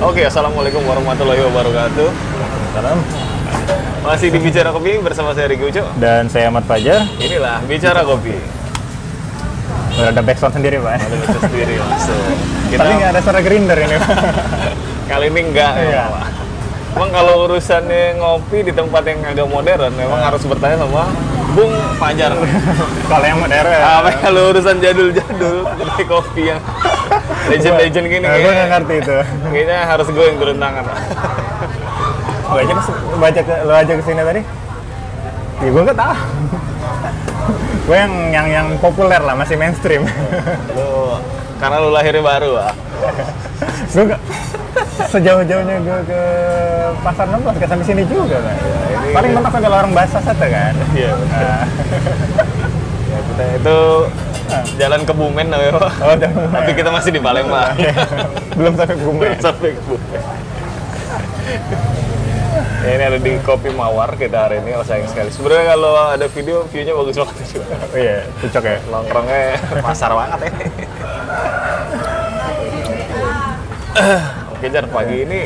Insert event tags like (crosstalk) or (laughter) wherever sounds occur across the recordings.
Oke, assalamualaikum warahmatullahi wabarakatuh. Salam. Masih di Bicara Kopi bersama saya Riki Uco. Dan saya Ahmad Fajar. Inilah Bicara Kopi. Udah ada backsound sendiri, Pak. Ada baca sendiri langsung. Kita Tapi nggak ada suara grinder ini, Pak. kali ini enggak Iya. ya, Pak. Emang kalau urusannya ngopi di tempat yang agak modern, memang harus bertanya sama Bung Fajar. Kalau yang modern. Apa kalau urusan jadul-jadul (laughs) kopi yang legend-legend gini Nah, gue nggak ngerti itu. kayaknya harus gue yang turun tangan. Aja kes- baca ke, lo aja ke sini tadi. Ya gue nggak tahu. gue yang yang yang populer lah, masih mainstream. Lu karena lu lahirnya baru, Pak. gue nggak sejauh-jauhnya gue ke pasar 16 ke sampai sini juga kan. ini- Paling mentok kalau orang bahasa satu kan. Iya. Nah, Ya, kita itu jalan ke Bumen namanya, Pak. oh, jangan. Tapi kita masih di Palembang. belum sampai ke Bumen. Belum sampai ke Bumen. Ya, ini ada di Kopi Mawar kita hari ini, oh sayang sekali. Sebenarnya kalau ada video, view-nya bagus banget juga. Oh iya, cocok ya. Nongkrongnya pasar banget ya. Oke, Jar, pagi ini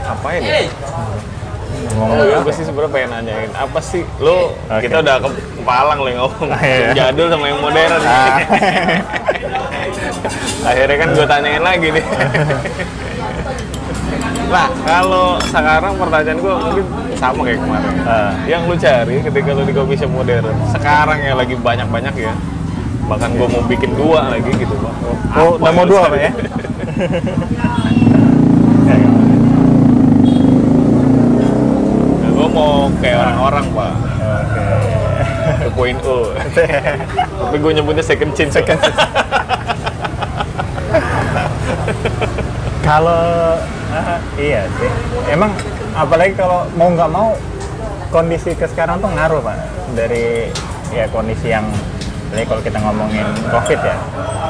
ngapain ya? Ngomong Oh iya, gue sih sebenarnya pengen nanyain apa sih lo Oke. kita udah ke Palang lo yang ngomong Ah, (laughs) iya. yang jadul sama yang modern. Ah. (laughs) Akhirnya kan gue tanyain lagi nih. (laughs) nah kalau sekarang pertanyaan gue mungkin sama kayak kemarin. Ah. Yang lu cari ketika lu di coffee shop modern sekarang ya lagi banyak-banyak ya. Bahkan gue mau bikin dua lagi gitu bang. Oh, mau lu dua apa ya? Nah, kayak orang-orang pak. Oke. 2.0 (laughs) Tapi gue nyebutnya second change. Second Kalau ah, iya sih, emang apalagi kalau mau nggak mau kondisi ke sekarang tuh ngaruh pak. Dari ya kondisi yang jadi kalau kita ngomongin covid ya.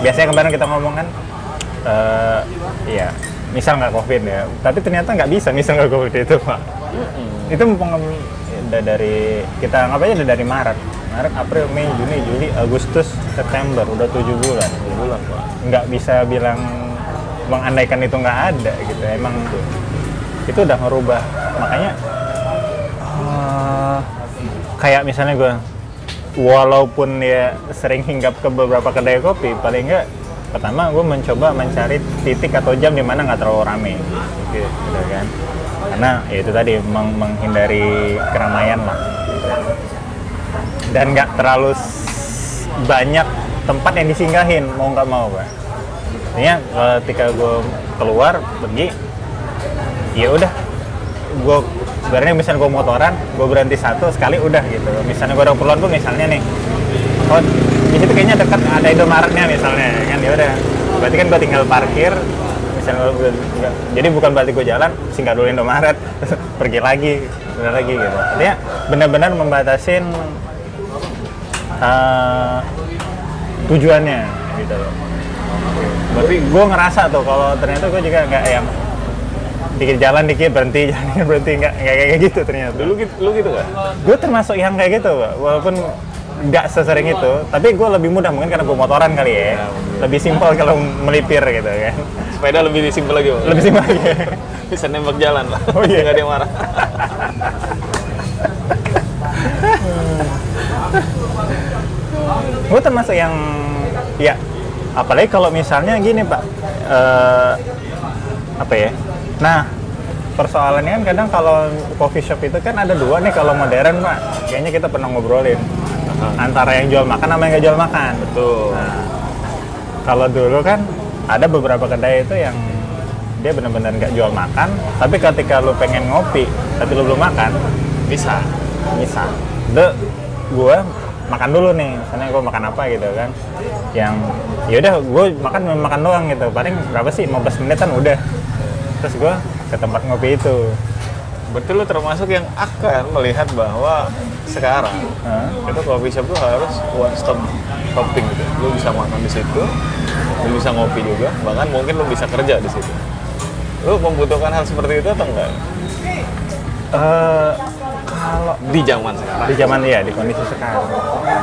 Biasanya kemarin kita ngomong kan eh iya misal nggak covid ya. Tapi ternyata nggak bisa misal nggak covid itu pak itu mumpung udah dari kita anggap aja udah dari Maret? Maret April Mei Juni Juli Agustus September udah tujuh bulan. Bulan pak. nggak bisa bilang mengandaikan itu nggak ada gitu. Emang itu udah merubah makanya eh, kayak misalnya gue walaupun ya sering hinggap ke beberapa kedai kopi paling nggak pertama gue mencoba mencari titik atau jam di mana nggak terlalu rame. Gitu, gitu kan karena ya itu tadi meng- menghindari keramaian lah. Dan nggak terlalu banyak tempat yang disinggahin mau nggak mau pak. Artinya ketika gue keluar pergi ya udah. Gue sebenarnya misalnya gue motoran gue berhenti satu sekali udah gitu. Misalnya gue ada keperluan pun misalnya nih oh di situ kayaknya dekat ada Indomaretnya misalnya kan ya udah. Berarti kan gue tinggal parkir gua- gua- jadi bukan berarti gue jalan singgah dulu Indomaret (laughs) pergi lagi udah lagi gitu. Artinya benar-benar membatasin eh, tujuannya gitu loh. Berarti gue ngerasa tuh kalau ternyata gue juga nggak yang dikit jalan dikit berhenti (laughs) jalan dikit berhenti nggak kayak gitu ternyata. Dulu gitu, lu gitu kan? gue termasuk yang kayak gitu Pak. walaupun nggak sesering itu tapi gue lebih mudah mungkin karena gue motoran kali ya, Ya, lebih simpel kalau melipir gitu kan Sepeda lebih simpel lagi pak. lebih simpel aja (laughs) bisa nembak jalan lah. Oh, iya. Nggak ada yang marah. gue termasuk yang ya apalagi kalau misalnya gini pak eh, apa ya nah persoalannya kan kadang kalau coffee shop itu kan ada dua nih kalau modern pak kayaknya kita pernah ngobrolin antara yang jual makan sama yang nggak jual makan Tuh. Nah, kalau dulu kan ada beberapa kedai itu yang dia benar-benar nggak jual makan, tapi ketika lu pengen ngopi tapi lu belum makan, Bisa. misal, de gue makan dulu nih, misalnya gue makan apa gitu kan, yang yaudah gue makan makan doang gitu, paling berapa sih 15 menitan udah, terus gue ke tempat ngopi itu, Berarti lu termasuk yang akan melihat bahwa sekarang Hah? itu coffee shop tuh harus one stop shopping gitu. Lu bisa makan di situ, lu bisa ngopi juga, bahkan mungkin lu bisa kerja di situ. Lu membutuhkan hal seperti itu atau enggak? Eh, kalau di zaman sekarang. di zaman ya di kondisi sekarang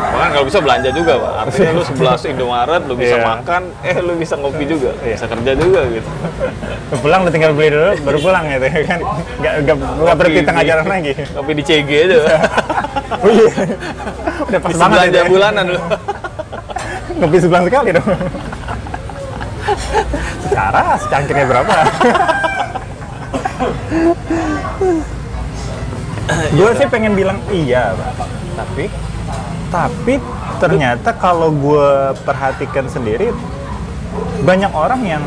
Bahkan kalau bisa belanja juga, Pak. Artinya lu sebelah Indomaret, lu bisa Iya. makan, eh lu bisa ngopi juga, Iya. bisa kerja juga gitu. Pulang lu tinggal beli dulu baru pulang gitu ya kan nggak nggak nggak berhenti tengah jalan lagi Ngopi di CG aja. (laughs) oh iya udah pas Bisa banget belanja ya. bulanan lu. ngopi sebulan sekali dong secara secangkirnya berapa? Gue sih pengen bilang iya Pak. Tapi tapi ternyata kalau gue perhatikan sendiri banyak orang yang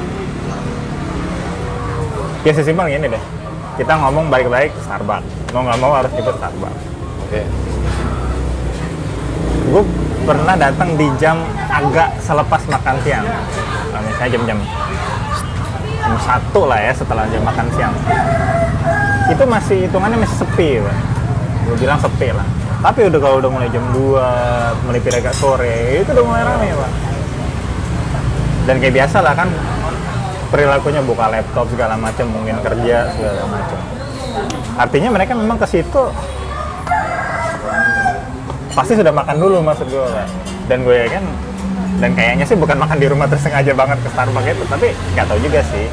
ya sesimpel gini deh. Kita ngomong baik-baik Starbucks. Mau nggak mau harus ikut Starbucks. Oke. gue pernah datang di jam agak selepas makan siang Misalnya jam-jam jam satu lah ya setelah jam makan siang. Itu masih hitungannya masih sepi Pak. gue bilang sepi lah. Tapi udah kalau udah mulai jam 2 melipir agak sore itu udah mulai rame Pak. Dan kayak biasa lah kan perilakunya buka laptop segala macam mungkin kerja segala macam. Artinya mereka memang ke situ pasti sudah makan dulu maksud gue dan gue ya kan dan kayaknya sih bukan makan di rumah tersengaja banget ke Starbucks itu tapi nggak tahu juga sih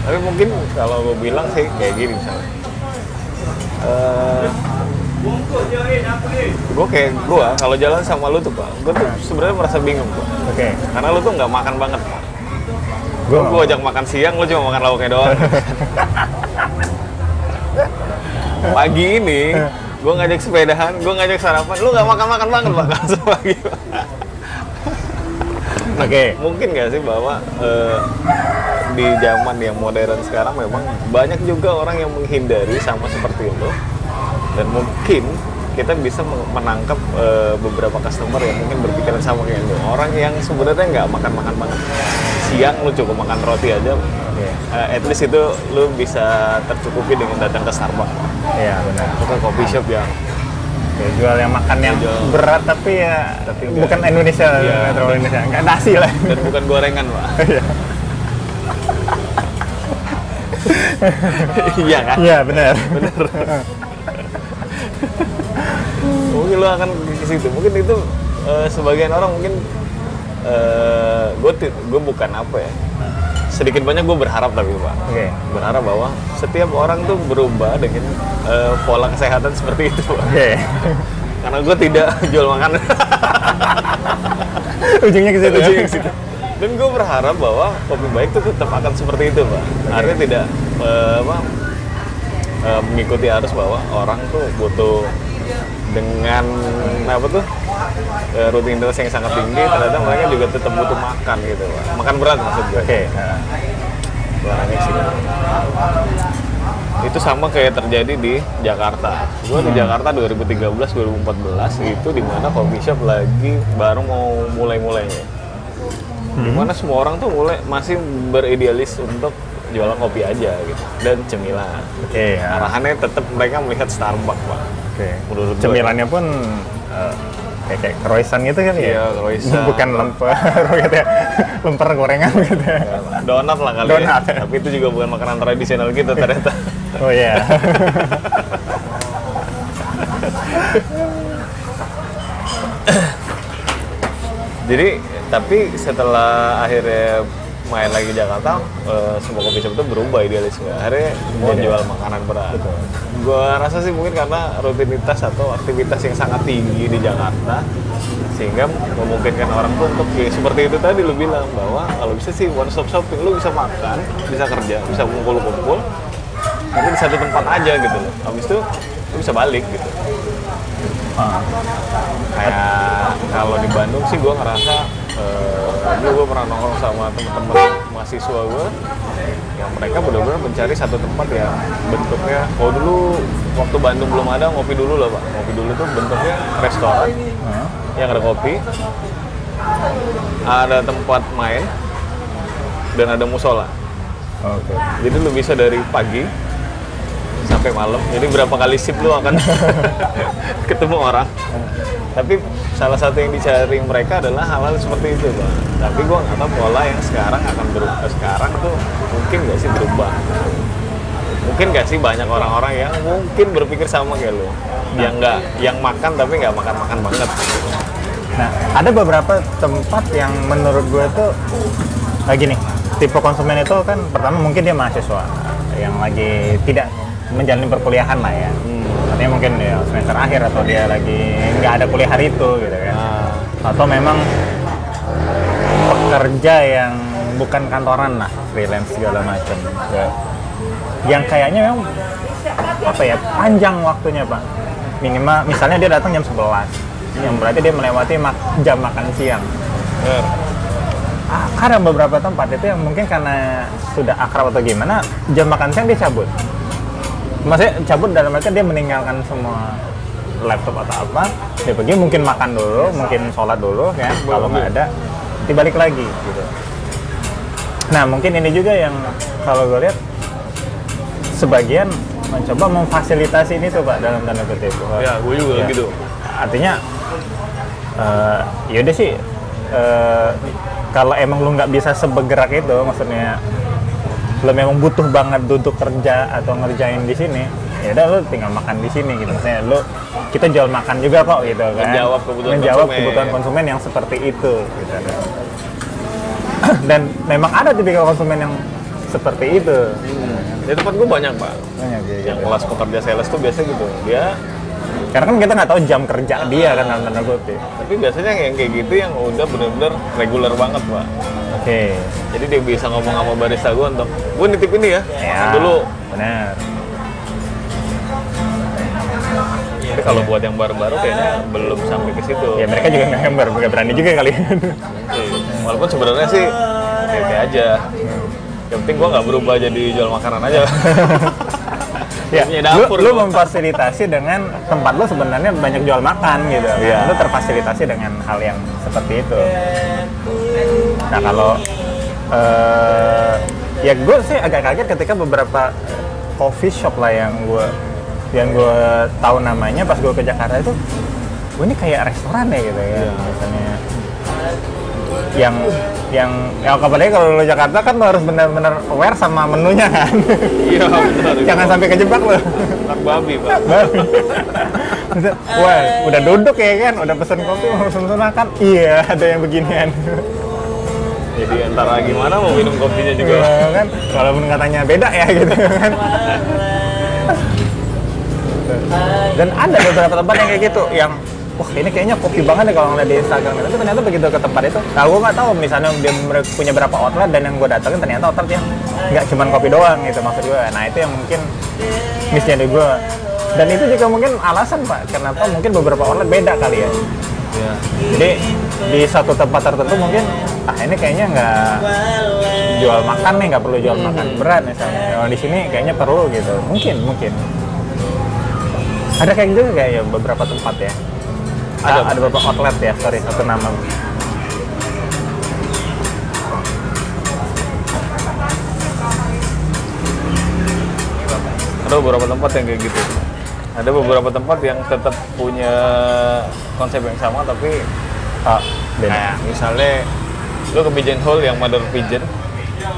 Tapi mungkin kalau gue bilang sih kayak gini misalnya. Eh, gue kayak gue kalau jalan sama lu tuh pak, gue tuh sebenarnya merasa bingung pak. oke Karena lu tuh nggak makan banget pak. gue Gue ajak makan siang, lu cuma makan lauknya doang. (laughs) Pagi ini, gue ngajak sepedahan, gue ngajak sarapan, lu nggak makan-makan banget pak (laughs) pagi. Pak. (laughs) oke. Mungkin nggak sih bahwa eh, di zaman yang modern sekarang memang banyak juga orang yang menghindari sama seperti itu dan mungkin kita bisa men- menangkap eh, beberapa customer yang mungkin berpikiran sama kayak lu orang yang sebenarnya nggak makan makan banget. Siang lu cukup makan roti aja. Oke. eh, at least itu lu bisa tercukupi dengan datang ke Starbucks. Iya benar. Atau ke coffee shop yang Oke, jual yang makan yang Jual. berat tapi ya Tapi bukan Indonesia nggak terlalu Indonesia. Nggak nasi lah. Dan bukan gorengan pak. (laughs) Iya. (laughs) iya kan? Iya benar. Mungkin lo akan ke situ. Mungkin itu eh, sebagian orang mungkin gue gue bukan apa ya sedikit banyak gue berharap tapi pak. Oke. Berharap bahwa setiap orang tuh berubah dengan eh, pola kesehatan seperti itu pak. Oke. (laughs) Karena gue tidak jual makanan. (laughs) Ujungnya ke situ ya? Ujungnya ke situ. dan gue berharap bahwa kopi baik itu tetap akan seperti itu pak. Artinya tidak eh, apa eh, mengikuti arus bahwa orang tuh butuh dengan apa tuh eh, rutinitas yang sangat tinggi ternyata mereka juga tetap butuh makan gitu pak makan berat maksud gue oke nah. Barangnya sih. Itu sama kayak terjadi di Jakarta. Gue di Jakarta 2013-2014 itu di mana coffee shop lagi baru mau mulai-mulainya. Di mana semua orang tuh mulai masih beridealis untuk jualan kopi aja gitu dan cemilan. oke ya. Arahannya tetap mereka melihat Starbucks pak. Oke. Menurut gua. Cemilannya pun eh, kayak kayak croissant gitu kan ya? Iya, croissant. (laughs) Bukan lemper (laughs) gitu ya. lemper gorengan gitu ya. Donat lah kali Donat. ya. Tapi itu juga bukan makanan tradisional kita ternyata. (laughs) Oh iya. Jadi tapi setelah akhirnya main lagi di Jakarta, eh, semua kopi shop itu berubah idealisnya. Akhirnya mau Iya. jual makanan berat. Betul. Gua rasa sih mungkin karena rutinitas atau aktivitas yang sangat tinggi di Jakarta sehingga memungkinkan orang tuh untuk ya, seperti itu tadi lu bilang bahwa kalau bisa sih one stop shopping lu bisa makan, bisa kerja, bisa kumpul-kumpul tapi di satu tempat aja gitu loh. Habis itu lu bisa balik gitu Ah, kayak kalau di Bandung sih gue ngerasa eh, dulu gue pernah nongkrong sama teman-teman mahasiswa gue yang mereka benar-benar mencari satu tempat yang bentuknya kalau dulu waktu Bandung belum ada ngopi dulu lah pak ngopi dulu tuh bentuknya restoran ah. yang ada kopi ada tempat main dan ada musola Oke. jadi lu bisa dari pagi sampai malam. Jadi berapa kali sip lu akan (laughs) ketemu orang. Tapi salah satu yang dicari mereka adalah hal-hal seperti itu, Bang. Tapi gua nggak tahu pola yang sekarang akan berubah. Sekarang tuh mungkin nggak sih berubah. Mungkin nggak sih banyak orang-orang yang mungkin berpikir sama kayak lu. yang nggak yang makan tapi nggak makan makan banget Nah, ada beberapa tempat yang menurut gue tuh lagi nih, tipe konsumen itu kan pertama mungkin dia mahasiswa yang lagi tidak menjalani perkuliahan lah ya. hmm. Artinya mungkin ya semester akhir atau dia lagi nggak ada kuliah hari itu gitu kan. nah, Atau memang pekerja yang bukan kantoran lah, freelance segala macam. Ya. Yang kayaknya memang apa ya panjang waktunya pak. Minimal misalnya dia datang jam 11 yang berarti dia melewati mak- jam makan siang. Ah, karena beberapa tempat itu yang mungkin karena sudah akrab atau gimana, jam makan siang dia cabut. Maksudnya cabut dalam arti dia meninggalkan semua laptop atau apa, dia pergi mungkin makan dulu, mungkin sholat dulu kan, kalau nggak ada, nanti balik lagi gitu. Nah mungkin ini juga yang kalau gue lihat sebagian mencoba memfasilitasi ini tuh pak dalam tanda kutip. ya gue juga Ya. gitu Artinya eh yaudah sih eh, kalau emang lu nggak bisa sebergerak itu maksudnya lu memang butuh banget duduk kerja atau ngerjain di sini ya udah lu tinggal makan di sini gitu. Maksudnya lu kita jual makan juga kok gitu kan. Menjawab kebutuhan menjawab konsumen. kebutuhan konsumen yang seperti itu gitu. (clears throat) Dan memang ada tipikal konsumen yang seperti itu. Di tempat gue banyak pak. Banyak gitu. yang kelas pekerja sales tuh biasa gitu. Dia karena kan kita nggak tahu jam kerja dia kan dalam tanda kutip. Tapi biasanya yang kayak gitu yang udah bener-bener reguler banget pak oke. Jadi dia bisa ngomong sama barista gue untuk gue nitip ini ya, ya dulu. benar. Tapi kalau buat yang baru-baru kayaknya belum sampai ke situ. Ya mereka juga nggak gambar nggak berani juga kali. Walaupun sebenarnya sih oke aja. Yang penting gue nggak berubah jadi jual makanan aja. (laughs) Ya lu, dapur lu gua. memfasilitasi dengan tempat lu sebenarnya banyak jual makan gitu. Iya. lu terfasilitasi dengan hal yang seperti itu nah kalau eh, ya gue sih agak kaget ketika beberapa coffee shop lah yang gue yang gue tahu namanya pas gue ke Jakarta itu gue ini kayak restoran ya gitu ya Iya. misalnya yang yang ya apalagi kalau lo Jakarta kan lo harus benar-benar aware sama menunya kan iya benar (laughs) jangan sampai kejebak lo anak babi pak Wah, udah duduk ya kan, udah pesen kopi mau pesen makan. Iya, ada yang beginian. Jadi antara gimana mau minum kopinya juga? Iya kan, walaupun katanya beda ya gitu kan. Dan ada beberapa tempat yang kayak gitu, yang wah ini kayaknya kopi banget ya kalau ngeliat di Instagram. Tapi ternyata begitu ke tempat itu nah gue nggak tahu misalnya dia punya berapa outlet dan yang gue datengin ternyata outlet yang nggak cuma kopi doang gitu maksud gue nah itu yang mungkin missnya di gue dan itu juga mungkin alasan pak kenapa mungkin beberapa outlet beda kali ya. Iya. jadi di satu tempat tertentu mungkin ah ini kayaknya nggak jual makan nih nggak perlu jual makan berat misalnya kalau di sini kayaknya perlu gitu. Mungkin mungkin. Ada kayak gitu kayak ya beberapa tempat ya. Ada. ada, ada beberapa outlet ya sorry satu nama. Ada beberapa tempat yang kayak gitu. Ada beberapa tempat yang tetap punya konsep yang sama tapi ah beda kayak misalnya lu ke pigeon hole yang mother pigeon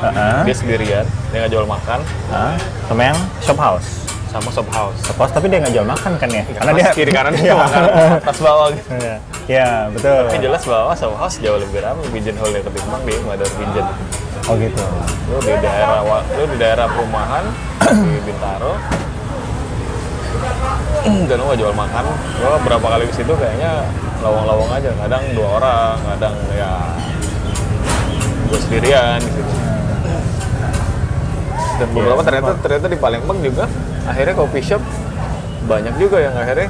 Heeh. dia sendirian dia nggak jual makan. Ah, sama yang shop house? Sama shop house. Shop house tapi dia nggak jual makan kan ya? Karena dia kiri kanan (laughs) Iya. dia makan atas bawah gitu. Iya. Iya, betul. Tapi jelas bawah shop house jauh lebih ramai pigeon hole yang ketimbang di mother pigeon. Oh gitu. Lu di daerah lu di daerah perumahan di (clears throat) Bintaro. Dan lu nggak jual makan. Gua berapa kali ke situ kayaknya lawang-lawang aja kadang dua orang kadang ya gue sendirian di situ dan beberapa Iya, ternyata ternyata di Palembang juga akhirnya coffee shop banyak juga yang akhirnya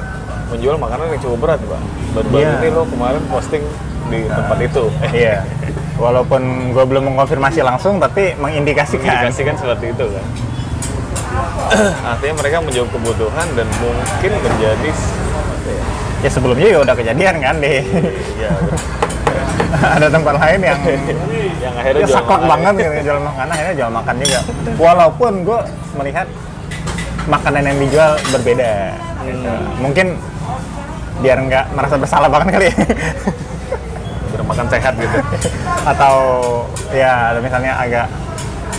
menjual makanan yang cukup berat pak baru-baru Iya. ini lo kemarin posting di tempat itu (laughs) iya walaupun gue belum mengkonfirmasi langsung tapi mengindikasikan Indikasikan seperti itu kan. (clears throat) Artinya mereka menjawab kebutuhan dan mungkin menjadi ya? Ya sebelumnya ya udah kejadian kan deh Ya, (laughs) ada tempat lain yang yang akhirnya ya jual saklek banget gitu jual makanan akhirnya jual makan juga. Walaupun gue melihat makanan yang dijual berbeda. Gitu. mungkin biar nggak merasa bersalah banget kali ya. Biar makan sehat gitu. (laughs) atau ya misalnya agak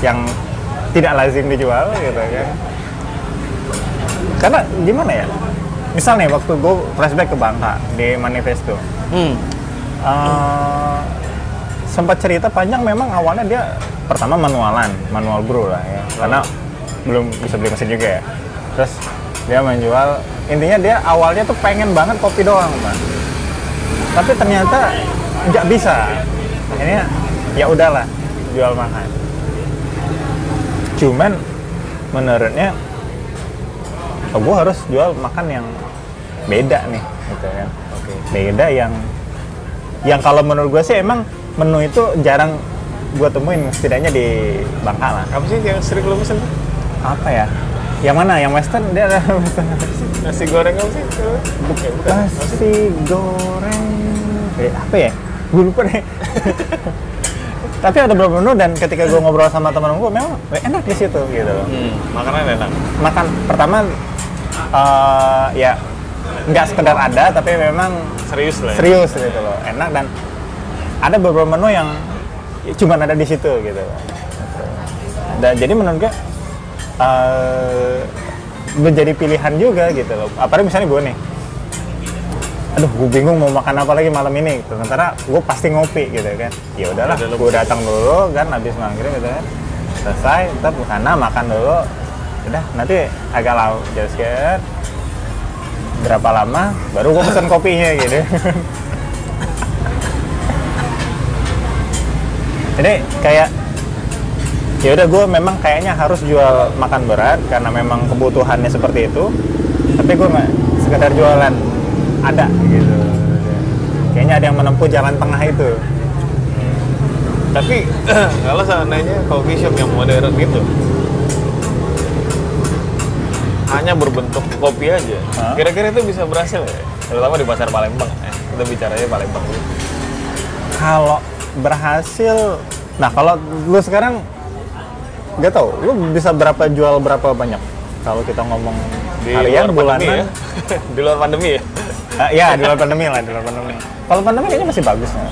yang tidak lazim dijual gitu kan. Karena gimana ya misal nih waktu gue flashback ke Bangka di manifesto. Hmm. Eh, sempat cerita panjang memang awalnya dia pertama manualan manual brew lah ya. Karena belum bisa beli mesin juga ya. Terus dia menjual intinya dia awalnya tuh pengen banget kopi doang pak tapi ternyata nggak bisa. Akhirnya ya udahlah jual makan cuman menurutnya oh, gue harus jual makan yang beda nih. Gitu kan Oke. beda yang yang kalau menurut gue sih emang menu itu jarang gue temuin setidaknya di Bangka lah. Apa sih yang sering lu pesen? Apa ya? Yang mana? Yang western? Dia ada (laughs) western Nasi goreng apa sih? Bukan, bukan. nasi goreng. Eh, apa ya? Gue lupa deh. (laughs) Tapi ada beberapa menu dan ketika gue ngobrol sama teman gue memang enak di situ gitu. Loh Hmm, makanan enak. makan pertama eh, ya nggak sekedar ada tapi memang Serius lah ya. serius gitu loh. Enak dan ada beberapa menu yang cuma ada di situ gitu. Dan jadi menurut gue eh, menjadi pilihan juga gitu loh. Apalagi misalnya gue nih aduh gue bingung mau makan apa lagi malam ini gitu. sementara gue pasti ngopi gitu kan. Ya udahlah gue datang dulu kan habis maghrib gitu kan. Selesai tetap ke sana makan dulu. Udah nanti agak lau jauh berapa lama baru gue pesen kopinya gitu. Jadi kayak ya udah gue memang kayaknya harus jual makan berat karena memang kebutuhannya seperti itu. Tapi gue nggak sekedar jualan ada gitu. Kayaknya ada yang menempuh jalan tengah itu. Tapi (clears throat) kalau seandainya coffee shop yang modern gitu hanya berbentuk kopi aja, kira-kira itu bisa berhasil ya? Terutama di pasar Palembang, eh, kita bicaranya Palembang dulu. kalau berhasil nah kalau lu sekarang nggak tahu lu bisa berapa jual berapa banyak kalau kita ngomong Di harian bulanan ya? (laughs) di luar pandemi ya? Ah, ya di luar pandemi lah di luar pandemi kalau pandemi kayaknya masih bagus ya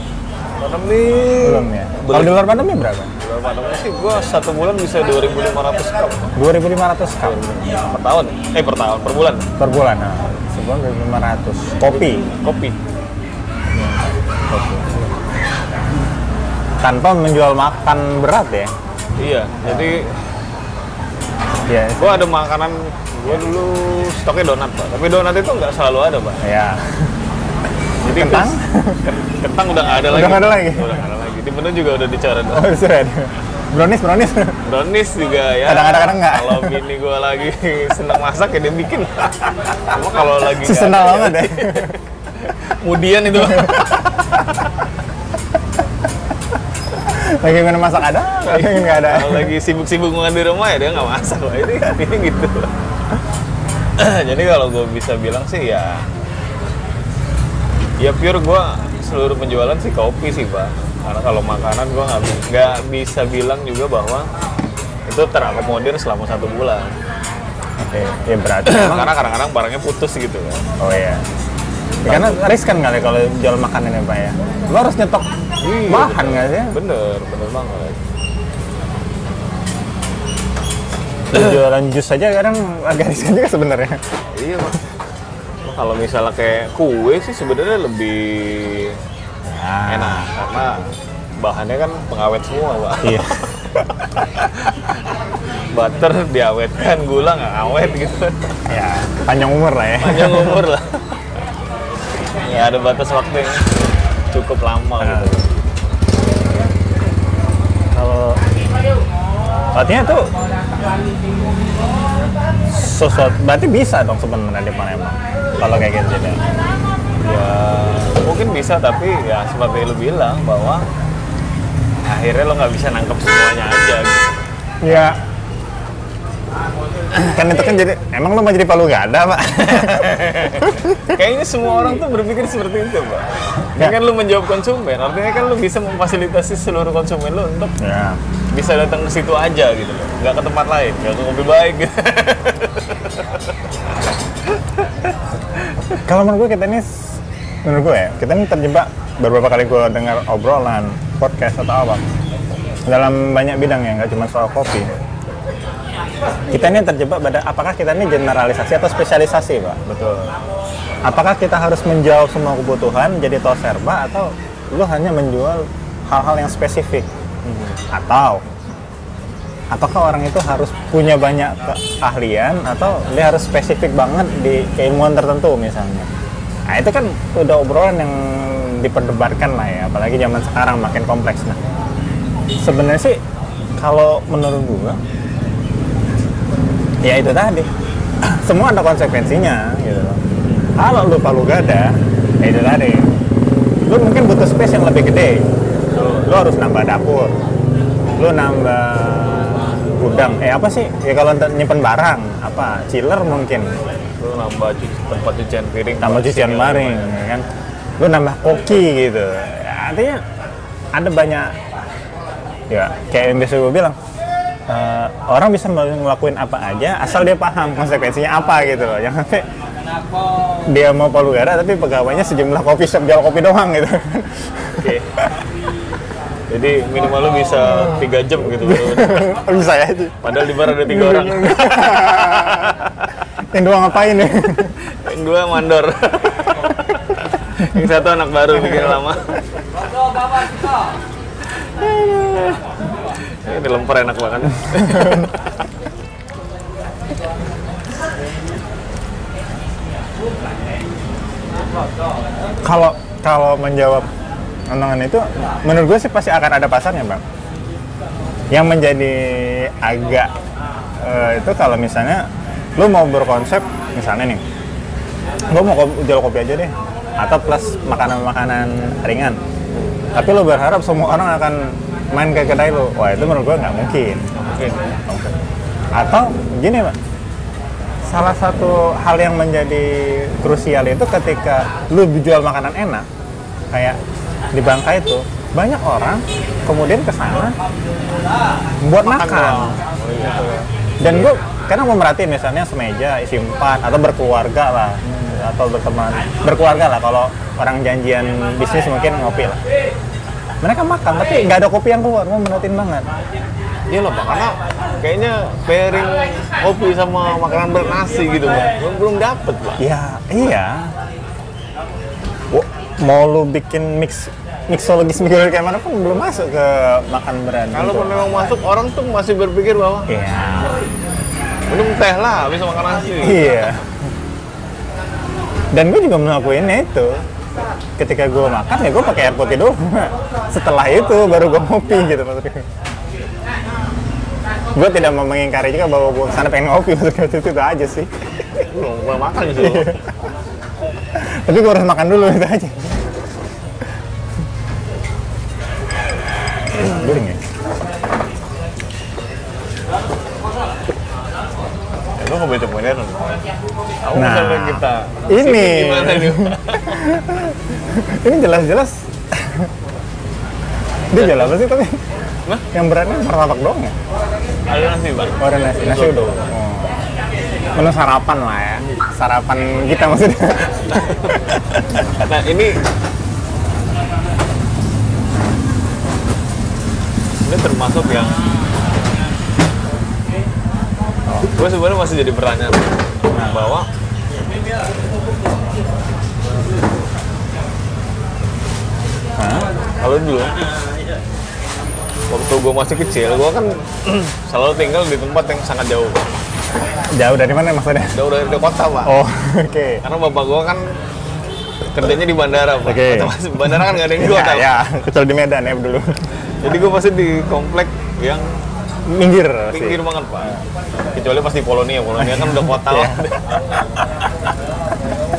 Pandemi belum ya? Kalau di luar pandemi berapa? Di luar pandemi sih gua satu bulan bisa 2.500 cup. 2.500 cup? Per tahun, eh per tahun, per bulan. Per bulan nah sebulan 2.500 kopi? Kopi. tanpa menjual makan berat ya? Iya, jadi ya gua ada makanan gua dulu stoknya donat pak, tapi donat itu nggak selalu ada pak. ya Jadi Kentang? kentang udah nggak ada Udah lagi. nggak ada lagi? Udah nggak ada lagi. Di menu juga udah dicoret. oh seret brownies brownies Brownies juga ya. Kadang-kadang kadang nggak. Kalau bini gua lagi seneng masak ya dia bikin. Cuma kalau lagi seasonal ada, banget ya Kemudian itu lagi mana masak ada lagi nggak ada kalau lagi sibuk-sibuk makan di rumah ya dia nggak masak lah. Ini ini gitu. (clears throat) Jadi kalau gue bisa bilang sih ya ya pure gue seluruh penjualan sih kopi sih pak. Karena kalau makanan gue nggak bi- nggak bisa bilang juga bahwa itu terakomodir selama satu bulan. oke ya berarti (clears throat) Karena kadang-kadang barangnya putus gitu kan. oh iya Ya, karena riskan kali kalau jual makanan ya pak ya lo harus nyetok Iya, bahan nggak sih Bener, bener banget. jualan jus saja kadang agak riskan juga sebenarnya Iya pak. Kalau misalnya kayak kue sih sebenarnya lebih ya enak karena bahannya kan pengawet semua pak. iya (laughs) Butter diawetkan, gula nggak awet gitu. ya panjang umur lah ya Panjang umur lah. (laughs) ya ada batas waktu yang cukup lama Nah. gitu. kalau artinya tuh sesuatu berarti bisa dong sebenarnya di Palembang kalau kayak gitu ya Ya mungkin bisa tapi ya seperti lu bilang bahwa akhirnya lo nggak bisa nangkep semuanya aja. Gitu. ya kan itu kan jadi emang lu mau jadi palu gak ada pak (laughs) Kayaknya semua orang tuh berpikir seperti itu, Pak. Ya. kan lu menjawab konsumen, artinya kan lu bisa memfasilitasi seluruh konsumen lu untuk ya bisa datang ke situ aja gitu loh. Nggak ke tempat lain, nggak ke kopi baik gitu. (laughs) kalau menurut gue kita ini menurut gue ya kita ini terjebak beberapa kali gue dengar obrolan podcast atau apa dalam banyak bidang ya nggak cuma soal kopi kita ini terjebak pada apakah kita ini generalisasi atau spesialisasi pak Betul. Apakah kita harus menjawab semua kebutuhan jadi tol serba atau lu hanya menjual hal-hal yang spesifik? Atau apakah orang itu harus punya banyak keahlian atau dia harus spesifik banget di keilmuan tertentu misalnya? Nah itu kan udah obrolan yang diperdebatkan lah ya apalagi zaman sekarang makin kompleks. Nah sebenarnya sih kalau menurut gua ya itu tadi. (clears throat) Semua ada konsekuensinya gitu loh kalau lu palu gada ya itu tadi. Lu mungkin butuh space yang lebih gede. Lu, lu harus nambah dapur. Lu nambah gudang. Eh apa sih? Ya kalau untuk nyimpen barang apa? Chiller mungkin. Lu nambah cuci, tempat cucian piring tambah cucian gimana. ya kan? Lu nambah koki gitu. Ya, artinya ada banyak ya kayak yang biasa gue bilang eh, orang bisa ngelakuin apa aja asal dia paham konsekuensinya apa gitu loh. Sampai dia mau palu gada tapi pegawainya sejumlah kopi shop jual kopi doang gitu Oke. Jadi minimal lu bisa tiga jam gitu. (laughs) bisa ya Padahal di bar ada tiga orang. (laughs) yang dua ngapain ya Yang dua mandor. Yang satu anak baru bikin (laughs) lama. Ini lemper enak banget. Kalau kalau menjawab tantangan itu menurut gue sih pasti akan ada pasarnya bang yang menjadi agak eh, itu kalau misalnya lu mau berkonsep misalnya nih gue mau jual kopi aja deh atau plus makanan-makanan ringan. Tapi lu berharap semua orang akan main ke kedai lu. Wah itu menurut gue nggak mungkin. Oke. atau gini pak salah satu hal yang menjadi krusial itu ketika lu jual makanan enak kayak di Bangka itu banyak orang kemudian ke sana buat makan. Oh iya. dan gue kadang mau merhatiin misalnya semeja isi empat atau berkeluarga lah atau berteman berkeluarga lah kalau orang janjian bisnis mungkin ngopi lah mereka makan tapi nggak ada kopi yang keluar gue merhatiin banget Iya Pak, karena kayaknya pairing kopi sama makanan bernasi gitu Bang. Belum, belum dapet Pak. Ya, iya. Mau lu bikin mix mixologis mikir kayak mana pun belum masuk ke makan berat. Kalaupun memang masuk, orang tuh masih berpikir bahwa Iya. minum teh lah, bisa makan nasi. Iya. Dan gue juga melakukannya itu. Ketika gue makan ya gue pakai air putih dulu. Setelah itu baru gue ngopi gitu maksudnya. Gue tidak mau mengingkari juga bahwa gue ke sana pengen ngopi (laughs) maksudnya itu, itu aja sih. Belum belum makan gitu. Tapi gue harus makan dulu itu aja. Guring ya? Ya, lu nggak baca modern. Aku Nah, kita ini. (laughs) Ini jelas-jelas dia jual apa sih tapi Hah? yang beratnya martabak doang ya? Ada nasi Pak. Oh, ada nasi, nasi udah. Oh. Menu sarapan lah ya, sarapan kita maksudnya. Nah ini ini termasuk yang gue sebenarnya masih jadi pertanyaan bahwa Hah? kalau dulu waktu gue masih kecil gue kan (clears throat) selalu tinggal di tempat yang sangat jauh Jauh dari mana maksudnya? jauh dari kota pak Oh, (laughs) oke. karena bapak gue kan kerjanya di bandara pak Oke. Otomatis bandara kan nggak ada yang di kota Pak. ya, kecuali di Medan ya dulu. jadi gue pasti di komplek yang Minggir sih. pinggir banget pak kecuali pas di Polonia Polonia kan udah kota Iya. lah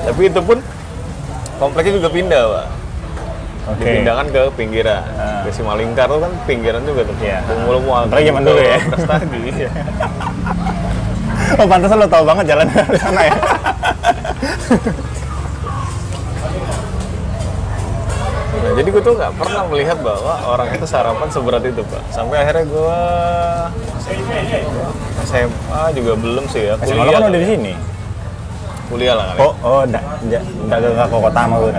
tapi itu pun kompleknya juga pindah pak Oke. dipindahkan ke pinggiran Ah. ke Simalingkar tuh kan pinggiran juga tuh Iya. mulu mual Apalagi zaman dulu ya. Prestasi iya. Oh, pantesan lo tau banget jalan ke sana ya. Nah, jadi gue tuh nggak pernah melihat bahwa orang itu sarapan seberat itu pak sampai akhirnya gue SMA juga belum sih ya Masih malu kan udah di sini. kuliah lah kali Oh, oh, enggak enggak ke ke kota mah gue.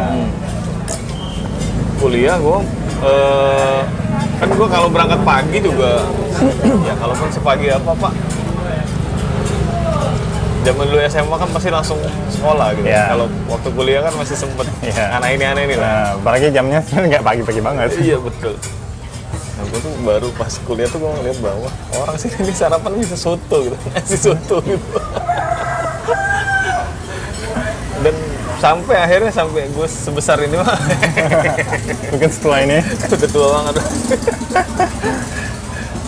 Kuliah gue eh, kan gue kalau berangkat pagi juga ya kalaupun sepagi apa pak zaman dulu SMA kan pasti langsung sekolah gitu. Iya. Kalau waktu kuliah kan masih sempet Iya. anak ini aneh ini lah. Nah, apalagi jamnya (laughs) nggak pagi-pagi banget. Iya betul. Nah, gue tuh baru pas kuliah tuh gue ngeliat bahwa orang sini ini sarapan bisa soto gitu, (laughs) nasi soto gitu. Sampai akhirnya sampai gue sebesar ini mah (laughs) Mungkin setelah ini udah tua banget.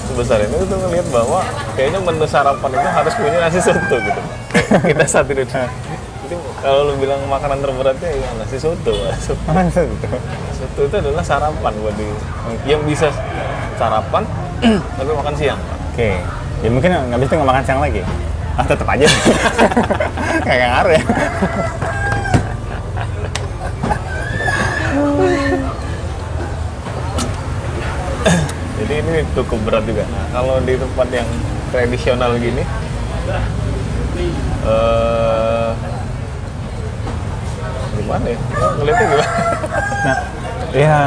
sebesar ini tuh ngeliat bahwa kayaknya menu sarapan itu harus punya nasi soto gitu. Kita saat ini. Jadi kalau lu bilang makanan terberatnya ya nasi soto. Itu? Soto itu adalah sarapan buat di yang bisa sarapan (clears throat) tapi makan siang. Oke. Ya mungkin nggak bisa nggak makan siang lagi. Ah tetap aja. (laughs) Kayak ngaruh ya. Jadi ini cukup berat juga. Nah, kalau di tempat yang tradisional gini, eh gimana ya? Ngeliatnya gimana? Nah, ya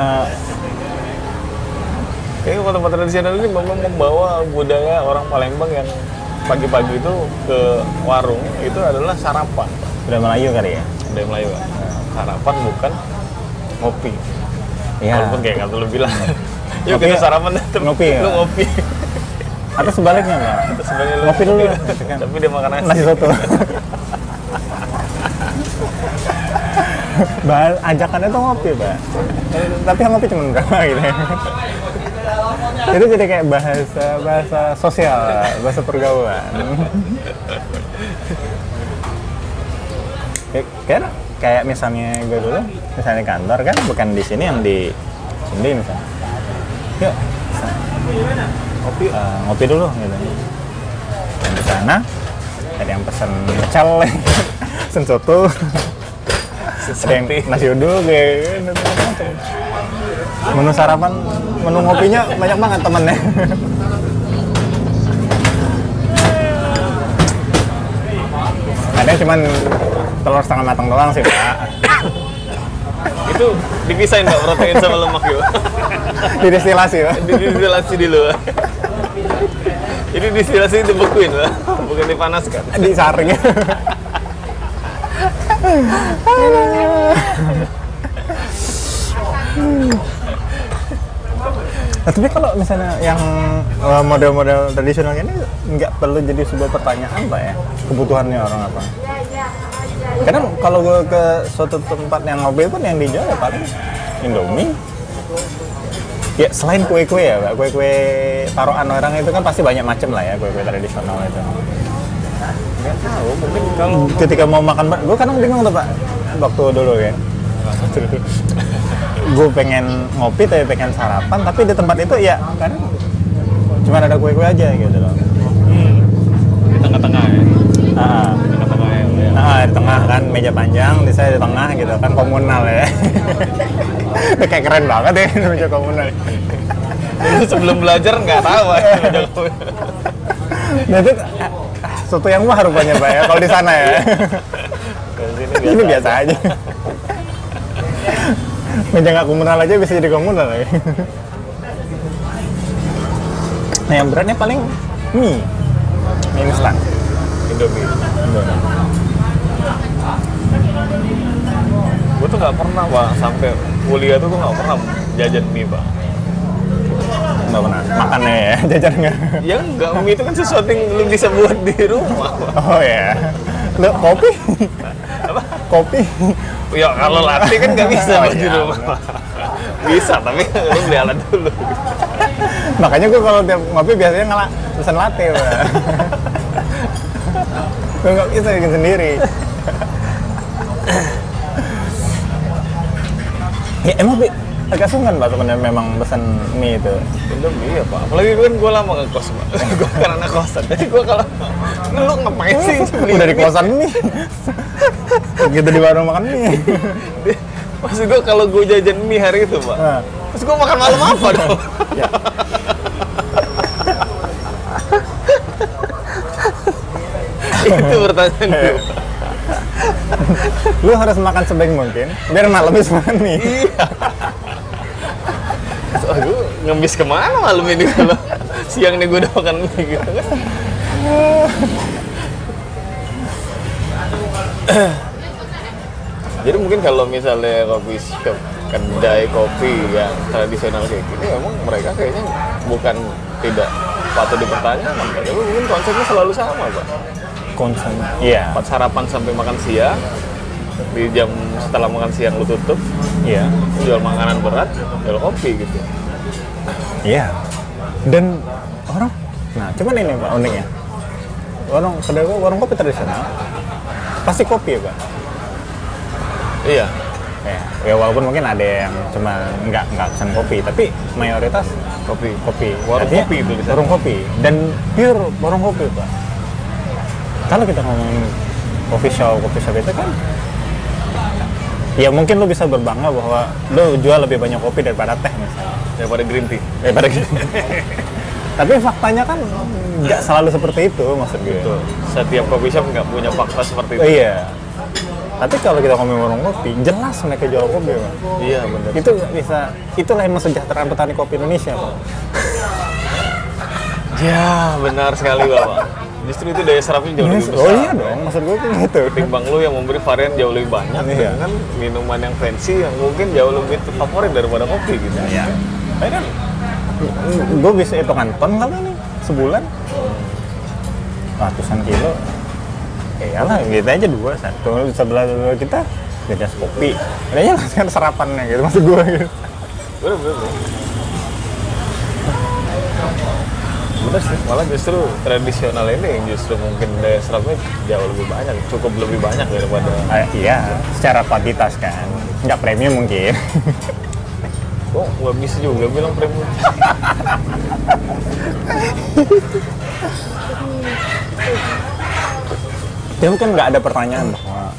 Kayaknya kalau tempat tradisional ini memang membawa budaya orang Palembang yang pagi-pagi itu ke warung itu adalah sarapan. udah Melayu kali ya. Budaya Melayu kan. Sarapan bukan ngopi. Iya. Walaupun kayak kata lu bilang. (laughs) Yuk kita ya? sarapan tetep Ngopi ya? Lu ngopi. Atau sebaliknya mbak. Sebenarnya lu Ngopi dulu. Tapi dia makan nasi. Nasi soto. Bahas ajakannya tuh ngopi, Mbak. Eh, Tapi yang ngopi cuma berapa gitu ya. Itu jadi kayak bahasa bahasa sosial, bahasa pergaulan. Kayak, kayak, kayak misalnya gue dulu, misalnya kantor kan, bukan di sini yang di sini misalnya. Yuk, ngopi, eh, ngopi dulu gitu. Dan di sana ada yang pesen pecel, (laughs) pesen soto, ada yang nasi uduk kayak gitu. Menu sarapan, menu ngopinya banyak banget temennya. Ada cuman telur setengah matang doang sih, Pak. Itu dipisahin Pak protein sama lemak yuk. (laughs) Didestilasi, Pak. (laughs) Didistilasi dulu. Pak. Ini distilasi dibekuin Pak, bukan dipanaskan. Disaring. Nah, tapi kalau misalnya yang uh, model-model tradisional ini nggak perlu jadi sebuah pertanyaan pak ya kebutuhannya orang apa? Karena kalau gue ke suatu tempat yang ngopi pun yang dijual ya paling Indomie. Ya selain kue-kue ya, Pak, kue-kue taruhan orang itu kan pasti banyak macam lah ya kue-kue tradisional itu. Nggak tahu, mungkin kalau ketika mau makan gue kadang bingung tuh pak waktu dulu ya (laughs) gue pengen ngopi tapi pengen sarapan tapi di tempat itu ya kan cuma ada kue-kue aja gitu loh di tengah-tengah ya. ah, ya. ya. ah, di tengah kan meja panjang di saya di tengah gitu kan komunal ya Itu (laughs) kayak keren banget ya meja komunal Dulu sebelum belajar nggak tahu Pak. nah itu sesuatu yang mah rupanya pak ya kalau di sana ya ini biasa aja meja nggak komunal aja bisa jadi komunal ya nah yang beratnya paling mie mie instan Indomie. Indomie. Gue tuh nggak pernah Pak, sampai kuliah tuh gue nggak pernah jajan mie Pak. nggak pernah makannya ya (laughs) jajan nggak Ya enggak, mie itu kan sesuatu yang lu bisa buat di rumah Pak. oh ya lo kopi Apa? kopi Ya kalau latte kan nggak bisa Oh, buat di iya, rumah. bisa, tapi lu beli alat dulu. makanya gue kalau tiap ngopi biasanya ngala pesan latte Pak. gue nggak bisa bikin sendiri ya emang Bi, agak sungkan pak sebenarnya memang pesan mie itu Indomie ya Pak. Apalagi gue kan gue lama ngekos Pak. gue kan anak kosan. Jadi gue kalau lu ngapain sih beli (laughs) udah di mie? kosan nih gitu di warung makan mie Maksud gue kalau gue jajan mie hari itu Pak. Nah. Terus gue makan malam apa (laughs) dong? ya. (laughs) itu pertanyaan gue. Lu harus makan sebaik mungkin biar malam bisa makan mie Iya. So, gue ngemis ke mana malam ini kalau siang nih gue udah makan mie gitu kan? Jadi mungkin kalau misalnya kopi shop, kedai kopi yang tradisional kayak gini, memang mereka kayaknya bukan tidak patut dipertanyakan, mungkin konsepnya selalu sama, Pak. Konsen. Iya. Pas sarapan sampai makan siang, di jam setelah makan siang lu tutup, Iya. jual makanan berat, jual kopi gitu. Iya. Dan orang, nah cuman ini pak uniknya, warung kedai gua warung kopi tradisional pasti kopi ya pak. Iya, Ya, ya walaupun mungkin ada yang cuma nggak nggak pesan kopi, tapi mayoritas kopi. kopi. Warung Artinya, kopi itu. Warung kopi dan pure warung kopi pak. Kalau kita ngomongin coffee shop, coffee shop itu kan ya mungkin lo bisa berbangga bahwa lo jual lebih banyak kopi daripada teh misalnya. Daripada green tea. daripada gitu. (laughs) Tapi faktanya kan nggak selalu seperti itu maksud gue. Tuh, setiap kopi shop nggak punya fakta seperti itu. iya. Tapi kalau kita ngomongin warung kopi, jelas mereka jual kopi, Pak. Iya, benar. Itu bisa, itulah yang mensejahterakan petani kopi Indonesia, Pak. (laughs) Ya, benar sekali, Bapak. Justru itu daya serapnya jauh lebih besar. Oh iya dong, maksud gue kan gitu. Ketimbang lu yang memberi varian jauh lebih banyak Iya. dengan minuman yang fancy yang mungkin jauh lebih favorit daripada kopi gitu. Iya. Tapi kan, gue bisa hitungan ton kali nih, sebulan. Ratusan kilo. Ya iyalah, kita aja dua, satu sebelah dua kita, beda kopi. Kayaknya kan sarapannya gitu, maksud gue gitu. Bener, bener, bener. Sih, malah justru tradisional ini yang justru mungkin daya serapnya jauh lebih banyak, cukup lebih banyak daripada Ah, iya, secara kuantitas kan. Nggak premium mungkin. (laughs) Oh, nggak bisa juga bilang premium. (laughs) Ya mungkin nggak ada pertanyaan bahwa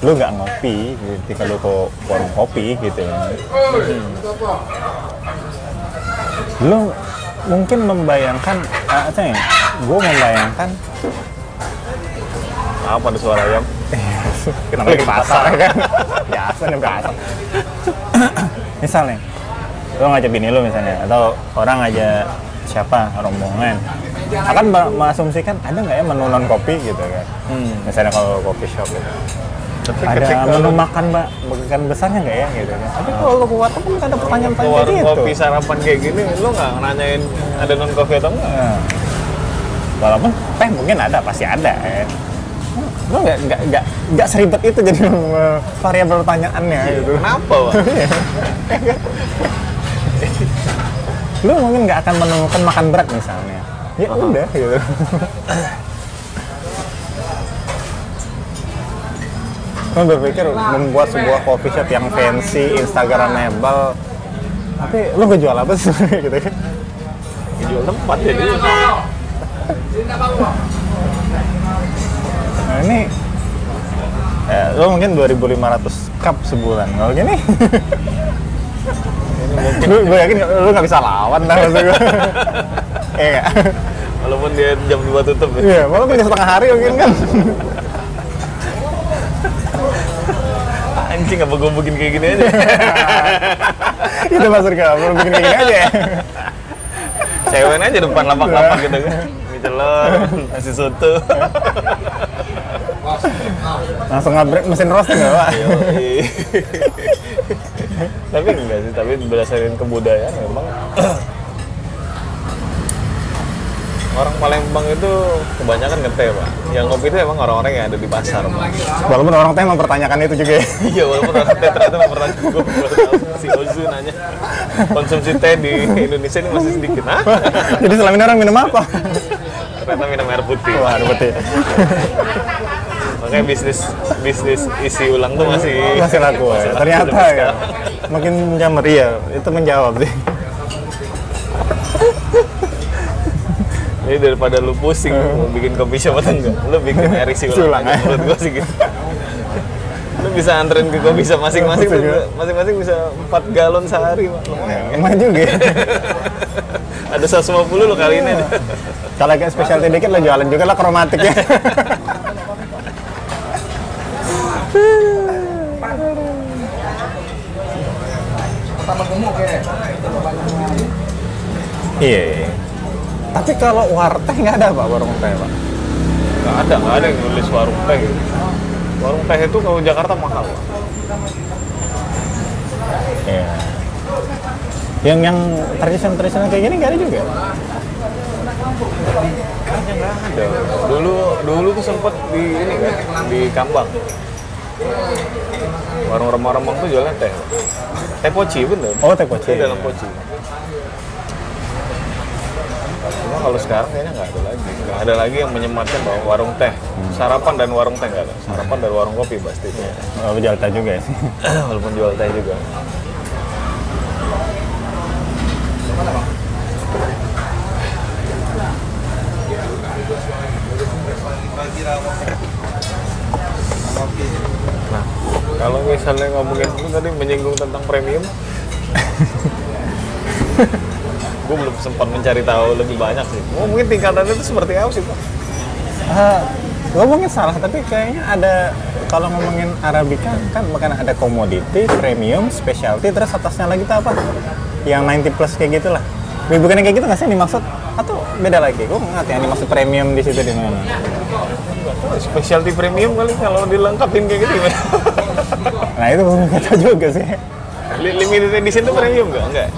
lu nggak ngopi ketika lu ke warung kopi gitu. Lu mungkin membayangkan, apa ya? Gue membayangkan Apa ada suara ayam? (laughs) kita lagi pasar kan (laughs) biasa nih pasar (coughs) misalnya lu ngajak bini lu misalnya atau orang aja siapa rombongan akan mengasumsikan ada nggak ya menu non kopi gitu kan Hmm. misalnya kalau coffee shop gitu ada menu lu makan mbak makan besarnya nggak ya gitu kan? Tapi kalau lu ke warteg kan nggak ada pertanyaan-pertanyaan warung gitu. kopi sarapan kayak gini, lu nggak nanyain ada non kopi atau enggak? Nah, walaupun teh mungkin ada pasti ada ya. lu nggak nggak nggak nggak seribet itu jadi eh, (laughs) variabel pertanyaannya gitu. Kenapa, lu mungkin nggak akan menemukan makan berat misalnya. Ya udah gitu (laughs) lu berpikir membuat sebuah coffee shop yang fancy instagramable tapi lu nggak jual apa sih (laughs) gitu kan Jual tempat jadi. nah ini ya, lu mungkin 2500 cup sebulan kalau gini (laughs) lu gue yakin lu nggak bisa lawan lah maksud gue (laughs) iya? Walaupun dia jam 2 tutup ya. Iya, malah kerja setengah hari mungkin kan. Anjing apa gue bikin kayak gini aja? (laughs) Itu maksud kamu, lu bikin kayak gini aja. Cewek aja depan lapak-lapak gitu kan. Mie telur, nasi soto. Langsung ngabrik mesin roasting nggak, Pak? Yoi. tapi enggak sih, tapi berdasarkan kebudayaan memang orang Palembang itu kebanyakan ngeteh pak. Yang ngopi itu emang orang-orang yang ada di pasar pak. Walaupun orang teh mempertanyakan itu juga ya. (laughs) Iya walaupun orang teh ternyata pernah gue si Ozu nanya konsumsi teh di Indonesia ini masih sedikit. Hah? (laughs) Jadi selama ini orang minum apa? Ternyata minum air putih. Wah, ada betul. Makanya bisnis bisnis isi ulang tuh masih Masih laku ya. Ternyata ya. Makin menjamur, iya. Itu menjawab sih. Jadi daripada lu pusing mau bikin kopi shop atau enggak, lu bikin air isi Isi ulang. ya. Menurut gua sih gitu. Lu bisa anterin ke kopi shop masing-masing, tuh, juga. masing-masing bisa 4 galon sehari, Pak. Lumayan. Emang juga. ya. (laughs) Ada 150 lu kali ini. aja. Kalau agak specialty dikit lo jualan juga lah kromatik ya. Iya. iya. Tapi kalau warteg nggak ada pak warung teh pak. Nggak ada, nggak ada yang nulis warung teh warung teh itu kalau Jakarta mahal Pak. Iya. Yang yang tradisional tradisional kayak gini nggak ada juga. kayaknya nggak ada dulu dulu tuh sempet di ini kan di Kambang warung remang-remang tuh jualan teh teh poci bener Oh, teh poci. Teh dalam poci cuma kalau sekarang kayaknya nggak ada lagi. Nggak ada lagi yang menyematkan bahwa warung teh. Sarapan dan warung teh nggak ada. Sarapan dan warung kopi pasti. Itu Oh, jual teh juga sih. (coughs) walaupun jual teh juga. Nah, kalau misalnya ngomongin itu tadi menyinggung tentang premium, gue belum sempat mencari tahu lebih banyak sih. Oh, mungkin tingkatannya itu seperti apa sih, Pak? Ah, ngomongin salah tapi kayaknya ada kalau ngomongin Arabica kan bukan ada commodity, premium, specialty, terus atasnya lagi itu apa? Yang 90 plus kayak gitulah. Bukan yang kayak gitu nggak sih yang dimaksud? Atau beda lagi? Gue nggak ngerti yang dimaksud premium di situ di mana. Specialty premium kali kalau dilengkapin kayak gitu gimana? Nah itu gue nggak tahu juga sih. Li- Limited edition itu premium nggak? Enggak.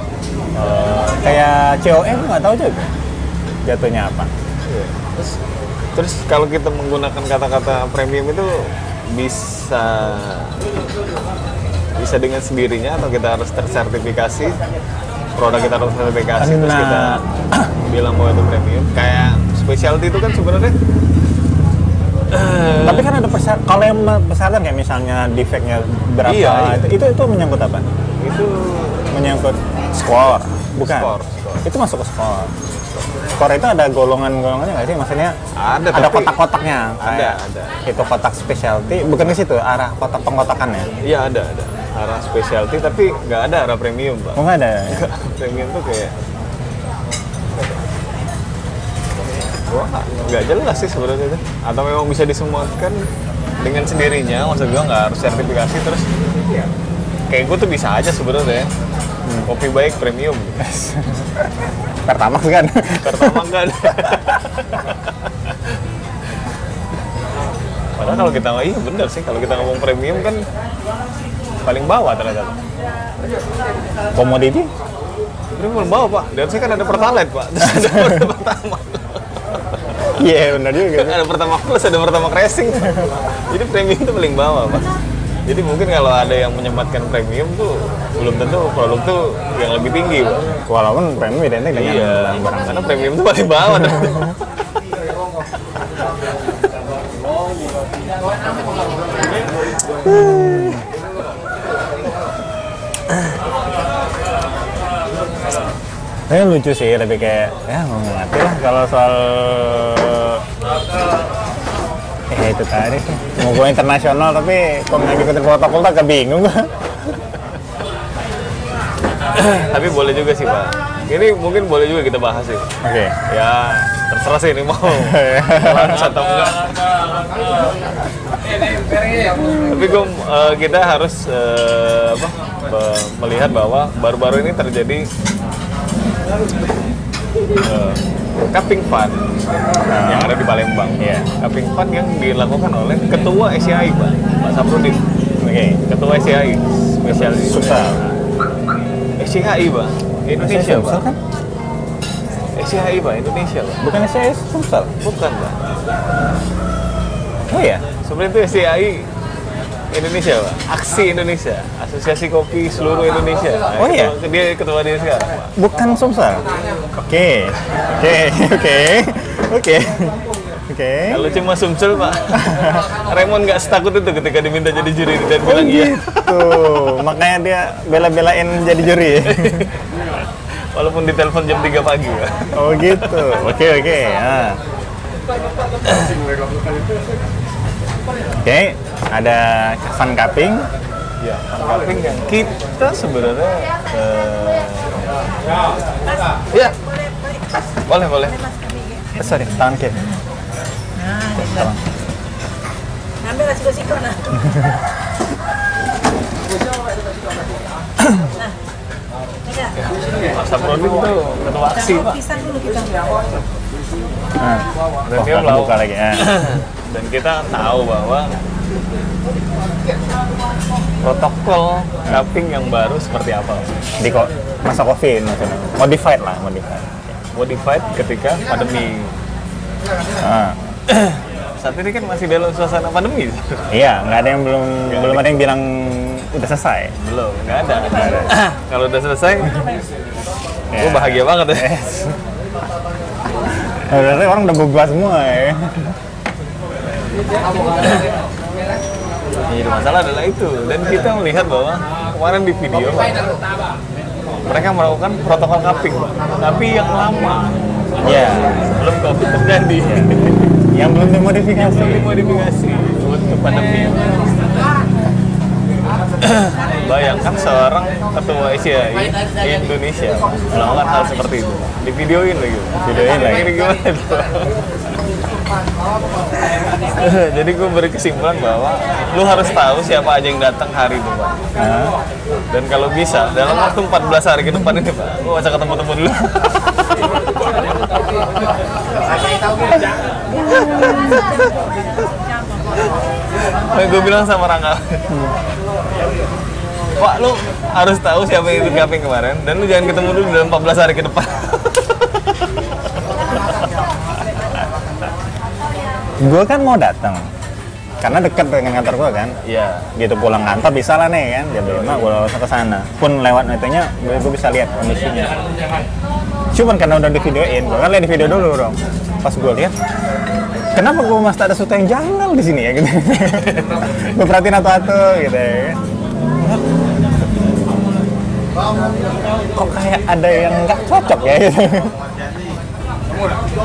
Kayak COE gue nggak tahu juga jatuhnya apa. Iya. Terus, terus kalau kita menggunakan kata-kata premium itu bisa bisa dengan sendirinya atau kita harus tersertifikasi produk kita harus sertifikasi terus Nah. kita (clears throat) bilang bahwa itu premium kayak specialty itu kan sebenarnya eh, Tapi kan ada persyarat, kalau yang persyaratan kayak misalnya defectnya berapa, Iya, iya. Itu, itu itu menyangkut apa? itu Menyangkut skor, bukan? Skor, skor. Itu masuk ke skor. Skor itu ada golongan-golongannya nggak sih? Maksudnya Ada, ada kotak-kotaknya. Ada, ada. Itu kotak specialty, bukan ke situ arah kotak pengkotakannya. iya ada ada arah specialty tapi nggak ada arah premium pak Oh nggak ada. (laughs) premium tuh kayak Wah, nggak jelas sih sebenarnya itu. Atau memang bisa disematkan dengan sendirinya, maksud gua nggak harus sertifikasi terus kayak gue tuh bisa aja sebenarnya kopi baik premium. (laughs) Pertamax kan? pertama kan. Padahal kalau kita iya bener sih. Kalau kita ngomong premium kan paling bawah ternyata. Komoditi? premium bawah pak. Dan saya kan ada pertalite pak. (laughs) Terus ada pertama Iya benar juga. ada pertama plus ada pertama racing. Jadi premium itu paling bawah pak jadi mungkin kalau ada yang menyematkan premium tuh belum tentu produk tuh yang lebih tinggi. Walaupun premium identik dengan iya barang. karena premium tuh paling bawah. Tapi lucu sih, lebih kayak ya ngerti lah kalau soal eh itu tadi sih. Mau go internasional tapi kok nggak ngikutin protokol tak kebingung tapi boleh juga sih pak. Ini mungkin boleh juga kita bahas sih. Oke. ya terserah sih ini mau. (laughs) Lanjut atau enggak. Tapi gue kita harus eh, apa melihat bahwa baru-baru ini terjadi eh, cupping fund yang ada di Palembang Iya. cupping fund yang dilakukan oleh ketua SCI pak Pak Saprudin Oke. ketua SCI spesialis Susah. SCI pak Indonesia pak kan? SCI pak Indonesia pak Bukan SCI Sumsel. bukan pak Oh ya? Sebenarnya itu SCI Indonesia, Pak. Aksi Indonesia, Asosiasi Kopi Seluruh Indonesia. Nah, Oh, iya? ketua- Dia ketua dia sekarang, Pak. Bukan Sumsel. Oke. Oke. (laughs) Oke. Oke. Oke. Kalau cuma Sumsel, Pak. (laughs) Raymond nggak setakut itu ketika diminta jadi juri dan Oh bilang iya. gitu. Makanya dia bela-belain jadi juri. (laughs) Walaupun ditelepon jam 3 pagi, Pak. Oh gitu. Oke oke. Ah. (clears throat) Oke, ada fun cupping. Ya, cupping yang kita sebenarnya eh, ya boleh boleh Eh, sorry, tangan kiri. Ngambil lah siko-siko nah. nah. Enggak. Pak Saprudin tuh ketua aksi Kita pak pisang dulu kita. Ah. Dan Oh, dia melakukan- buka lagi. Ah. dan kita tahu bahwa protokol cupping yang baru seperti apa? Di kok masa covid maksudnya. Modified lah modified. Modified ketika pandemi. Ah. saat ini kan masih dalam suasana pandemi. Iya nggak ada yang belum belum ada yang bilang udah selesai. Belum nggak ada. Kalau udah selesai Ya. gue bahagia banget ya. Berarti orang udah berubah semua ya. Jadi masalah adalah itu. Dan kita melihat bahwa kemarin di video mereka melakukan protokol cupping tapi yang lama. Iya. belum covid terjadi. (laughs) Yang belum dimodifikasi. belum dimodifikasi. Untuk pandemi (coughs) bayangkan seorang ketua di Indonesia melakukan hal seperti itu. Di videoin lagi Videoin lagi. (laughs) gimana (laughs) (laughs) jadi gue beri kesimpulan bahwa lu harus tahu siapa aja yang datang hari itu pak. Nah, dan kalau bisa dalam waktu 14 hari ke depan ini pak gue usah ketemu temu dulu (laughs) gue bilang sama Rangga. Pak lu harus tahu siapa yang ikut kemarin dan lu jangan ketemu dulu dalam 14 hari ke depan gue kan mau datang karena dekat dengan kantor gue kan. Iya Gitu pulang kantor bisa lah nih kan jam lima gue langsung ke sana. Pun lewat itunya gue bisa lihat kondisinya. Cuman karena udah di videoin, gue kan lihat di video dulu dong. Pas gue lihat, kenapa gue mas tak ada sesuatu yang janggal di sini ya (laughs) gitu. gue perhatiin atau-atau gitu ya. kan. Kok kayak ada yang nggak cocok ya gitu.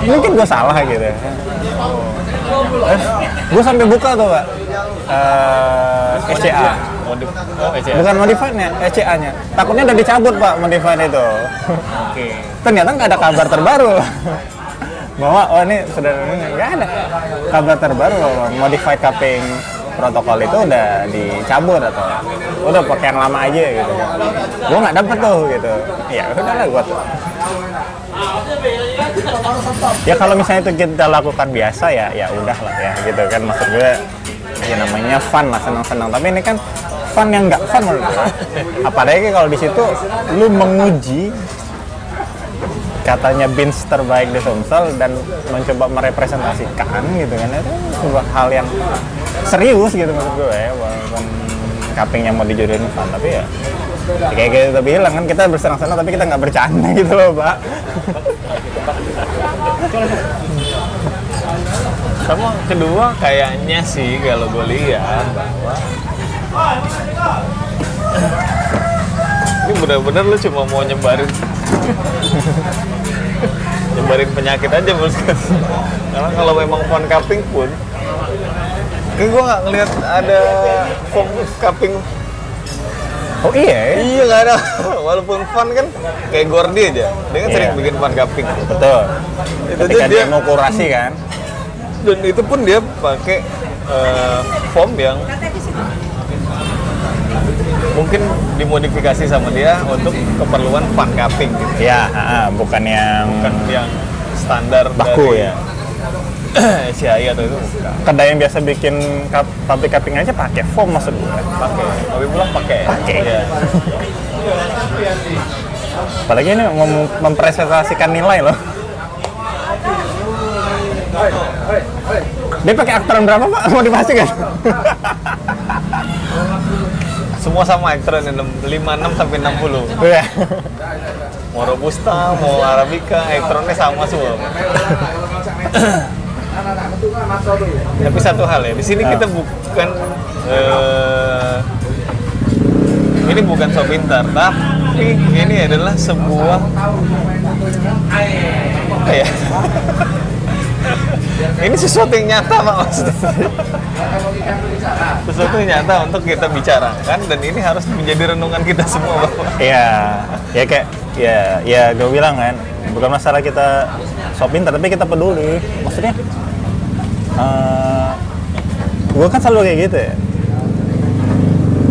Mungkin gue salah gitu. Gue sampai buka tuh pak, Eh, SCA. modif oh SCA Bukan modifiednya, SCA-nya. Takutnya udah dicabut pak modified itu. oke Ternyata nggak ada kabar terbaru. Bahwa oh ini sudah nggak ada kabar terbaru bahwa modified cupping protokol itu udah dicabut atau udah pakai yang lama aja gitu. Gue nggak dapet tuh gitu. Ya udahlah gue tuh. Ya kalau misalnya itu kita lakukan biasa ya ya udah lah ya gitu kan. Maksud gue ya namanya fun lah senang-senang. Tapi ini kan fun yang nggak fun menurut gue apalagi kalau di situ lu menguji katanya bins terbaik di Sumsel dan mencoba merepresentasikan gitu kan. Itu sebuah hal yang serius gitu maksud gue ya. Walaupun cuppingnya mau dijodohin fun tapi ya ya kayak kita bilang kan kita bersenang-senang tapi kita nggak bercanda (laughs) gitu loh pak. Sama kedua kayaknya sih kalau gue lihat bahwa ini benar-benar lu cuma mau nyebarin nyebarin penyakit aja bos. Karena kalau memang fun cupping pun kayak gue nggak ngelihat ada foam cupping oh iya ya? iya nggak ada (laughs) walaupun fun kan kayak Gordy aja dia kan sering Iya. bikin fun cupping betul Itu ketika dia- dia mau kurasi kan dan itu pun dia pakai eh, foam yang mungkin dimodifikasi sama dia untuk keperluan fun cupping gitu. ya bukan yang bukan yang standar baku dari ya (coughs) SCI atau itu bukan? Kedai yang biasa bikin cup, pabrik cupping aja pakai foam maksud gue pakai tapi pulang pakai. Pakai. Iya. (laughs) apalagi ini mem- mempresentasikan nilai loh. Dia pakai aktoran berapa pak? Mau dipastikan? (laughs) Semua sama Actron 56 sampai 60 Iya. mau robusta mau arabica Actronnya sama semua (laughs) tapi satu hal ya di sini kita bukan eh, ini bukan so pintar tapi ini adalah sebuah apa ya (laughs) ini sesuatu yang nyata pak maksudnya (laughs) sesuatu yang nyata untuk kita bicarakan dan ini harus menjadi renungan kita semua Bapak. Iya, ya kayak ya ya gue bilang kan, bukan masalah kita sok pintar, tapi kita peduli. Maksudnya, eh gue kan selalu kayak gitu ya.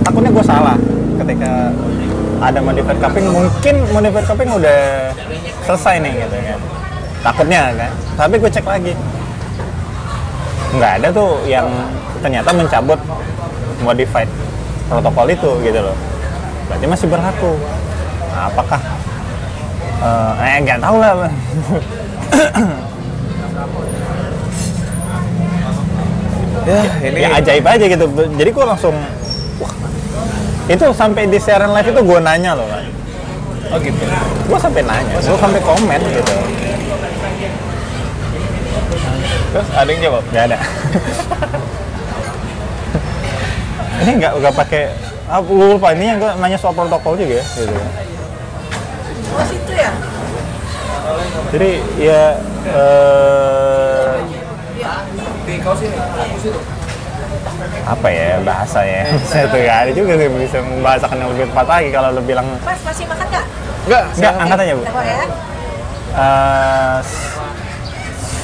Takutnya gue salah ketika ada modified cupping, mungkin modified cupping udah selesai nih gitu kan. Takutnya kan, tapi gue cek lagi. Nggak ada tuh yang ternyata mencabut modified protokol itu gitu loh berarti masih berlaku nah, apakah eh eh, nggak tahu lah (clears throat) ya ini ya ajaib aja gitu. Jadi gue langsung wah itu sampai di siaran live itu gue nanya loh kan oh gitu. Gue sampai nanya gue sampai komen gitu. Terus ada yang jawab? Nggak ada. Ini nggak nggak pakai ah, lupa ini yang gue nanya soal protokol juga ya gitu. Oh situ ya? jadi ya eh, apa ya bahasa ya? (laughs) Saya tuh nggak ada juga sih bisa membahasakan yang lebih tepat lagi kalau lu bilang. Mas masih makan nggak? enggak nggak angkat aja bu. Ya. Eh, s-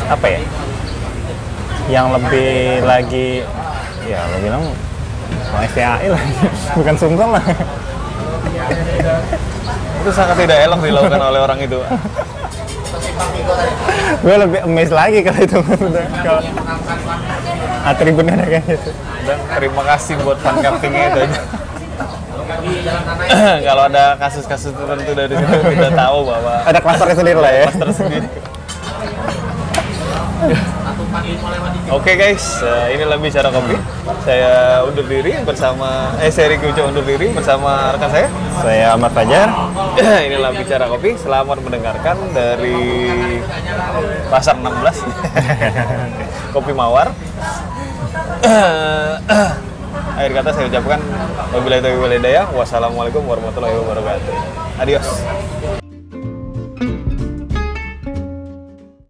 apa ya? Yang lebih lagi ya lo bilang mau STAI lah. (laughs) Bukan sungkem lah. (laughs) Itu sangat tidak elok dilakukan oleh orang itu. Gue lebih amazed lagi kalau itu. Kalau atributnya ada kayak gitu dan terima kasih buat fan castingnya itu aja (coughs) kalau ada kasus-kasus tertentu dari situ kita tahu bahwa ada klasternya sendiri lah ya klaster sendiri Oke guys, eh, inilah bicara kopi. Saya undur diri bersama eh saya Riki undur diri bersama rekan saya. saya Ahmad Fajar (coughs) inilah bicara kopi. Selamat mendengarkan dari Pasar 16. (laughs) kopi Mawar. Akhir kata saya ucapkan wabillahi taufiq wal hidayah. Wassalamualaikum warahmatullahi wabarakatuh. Adios.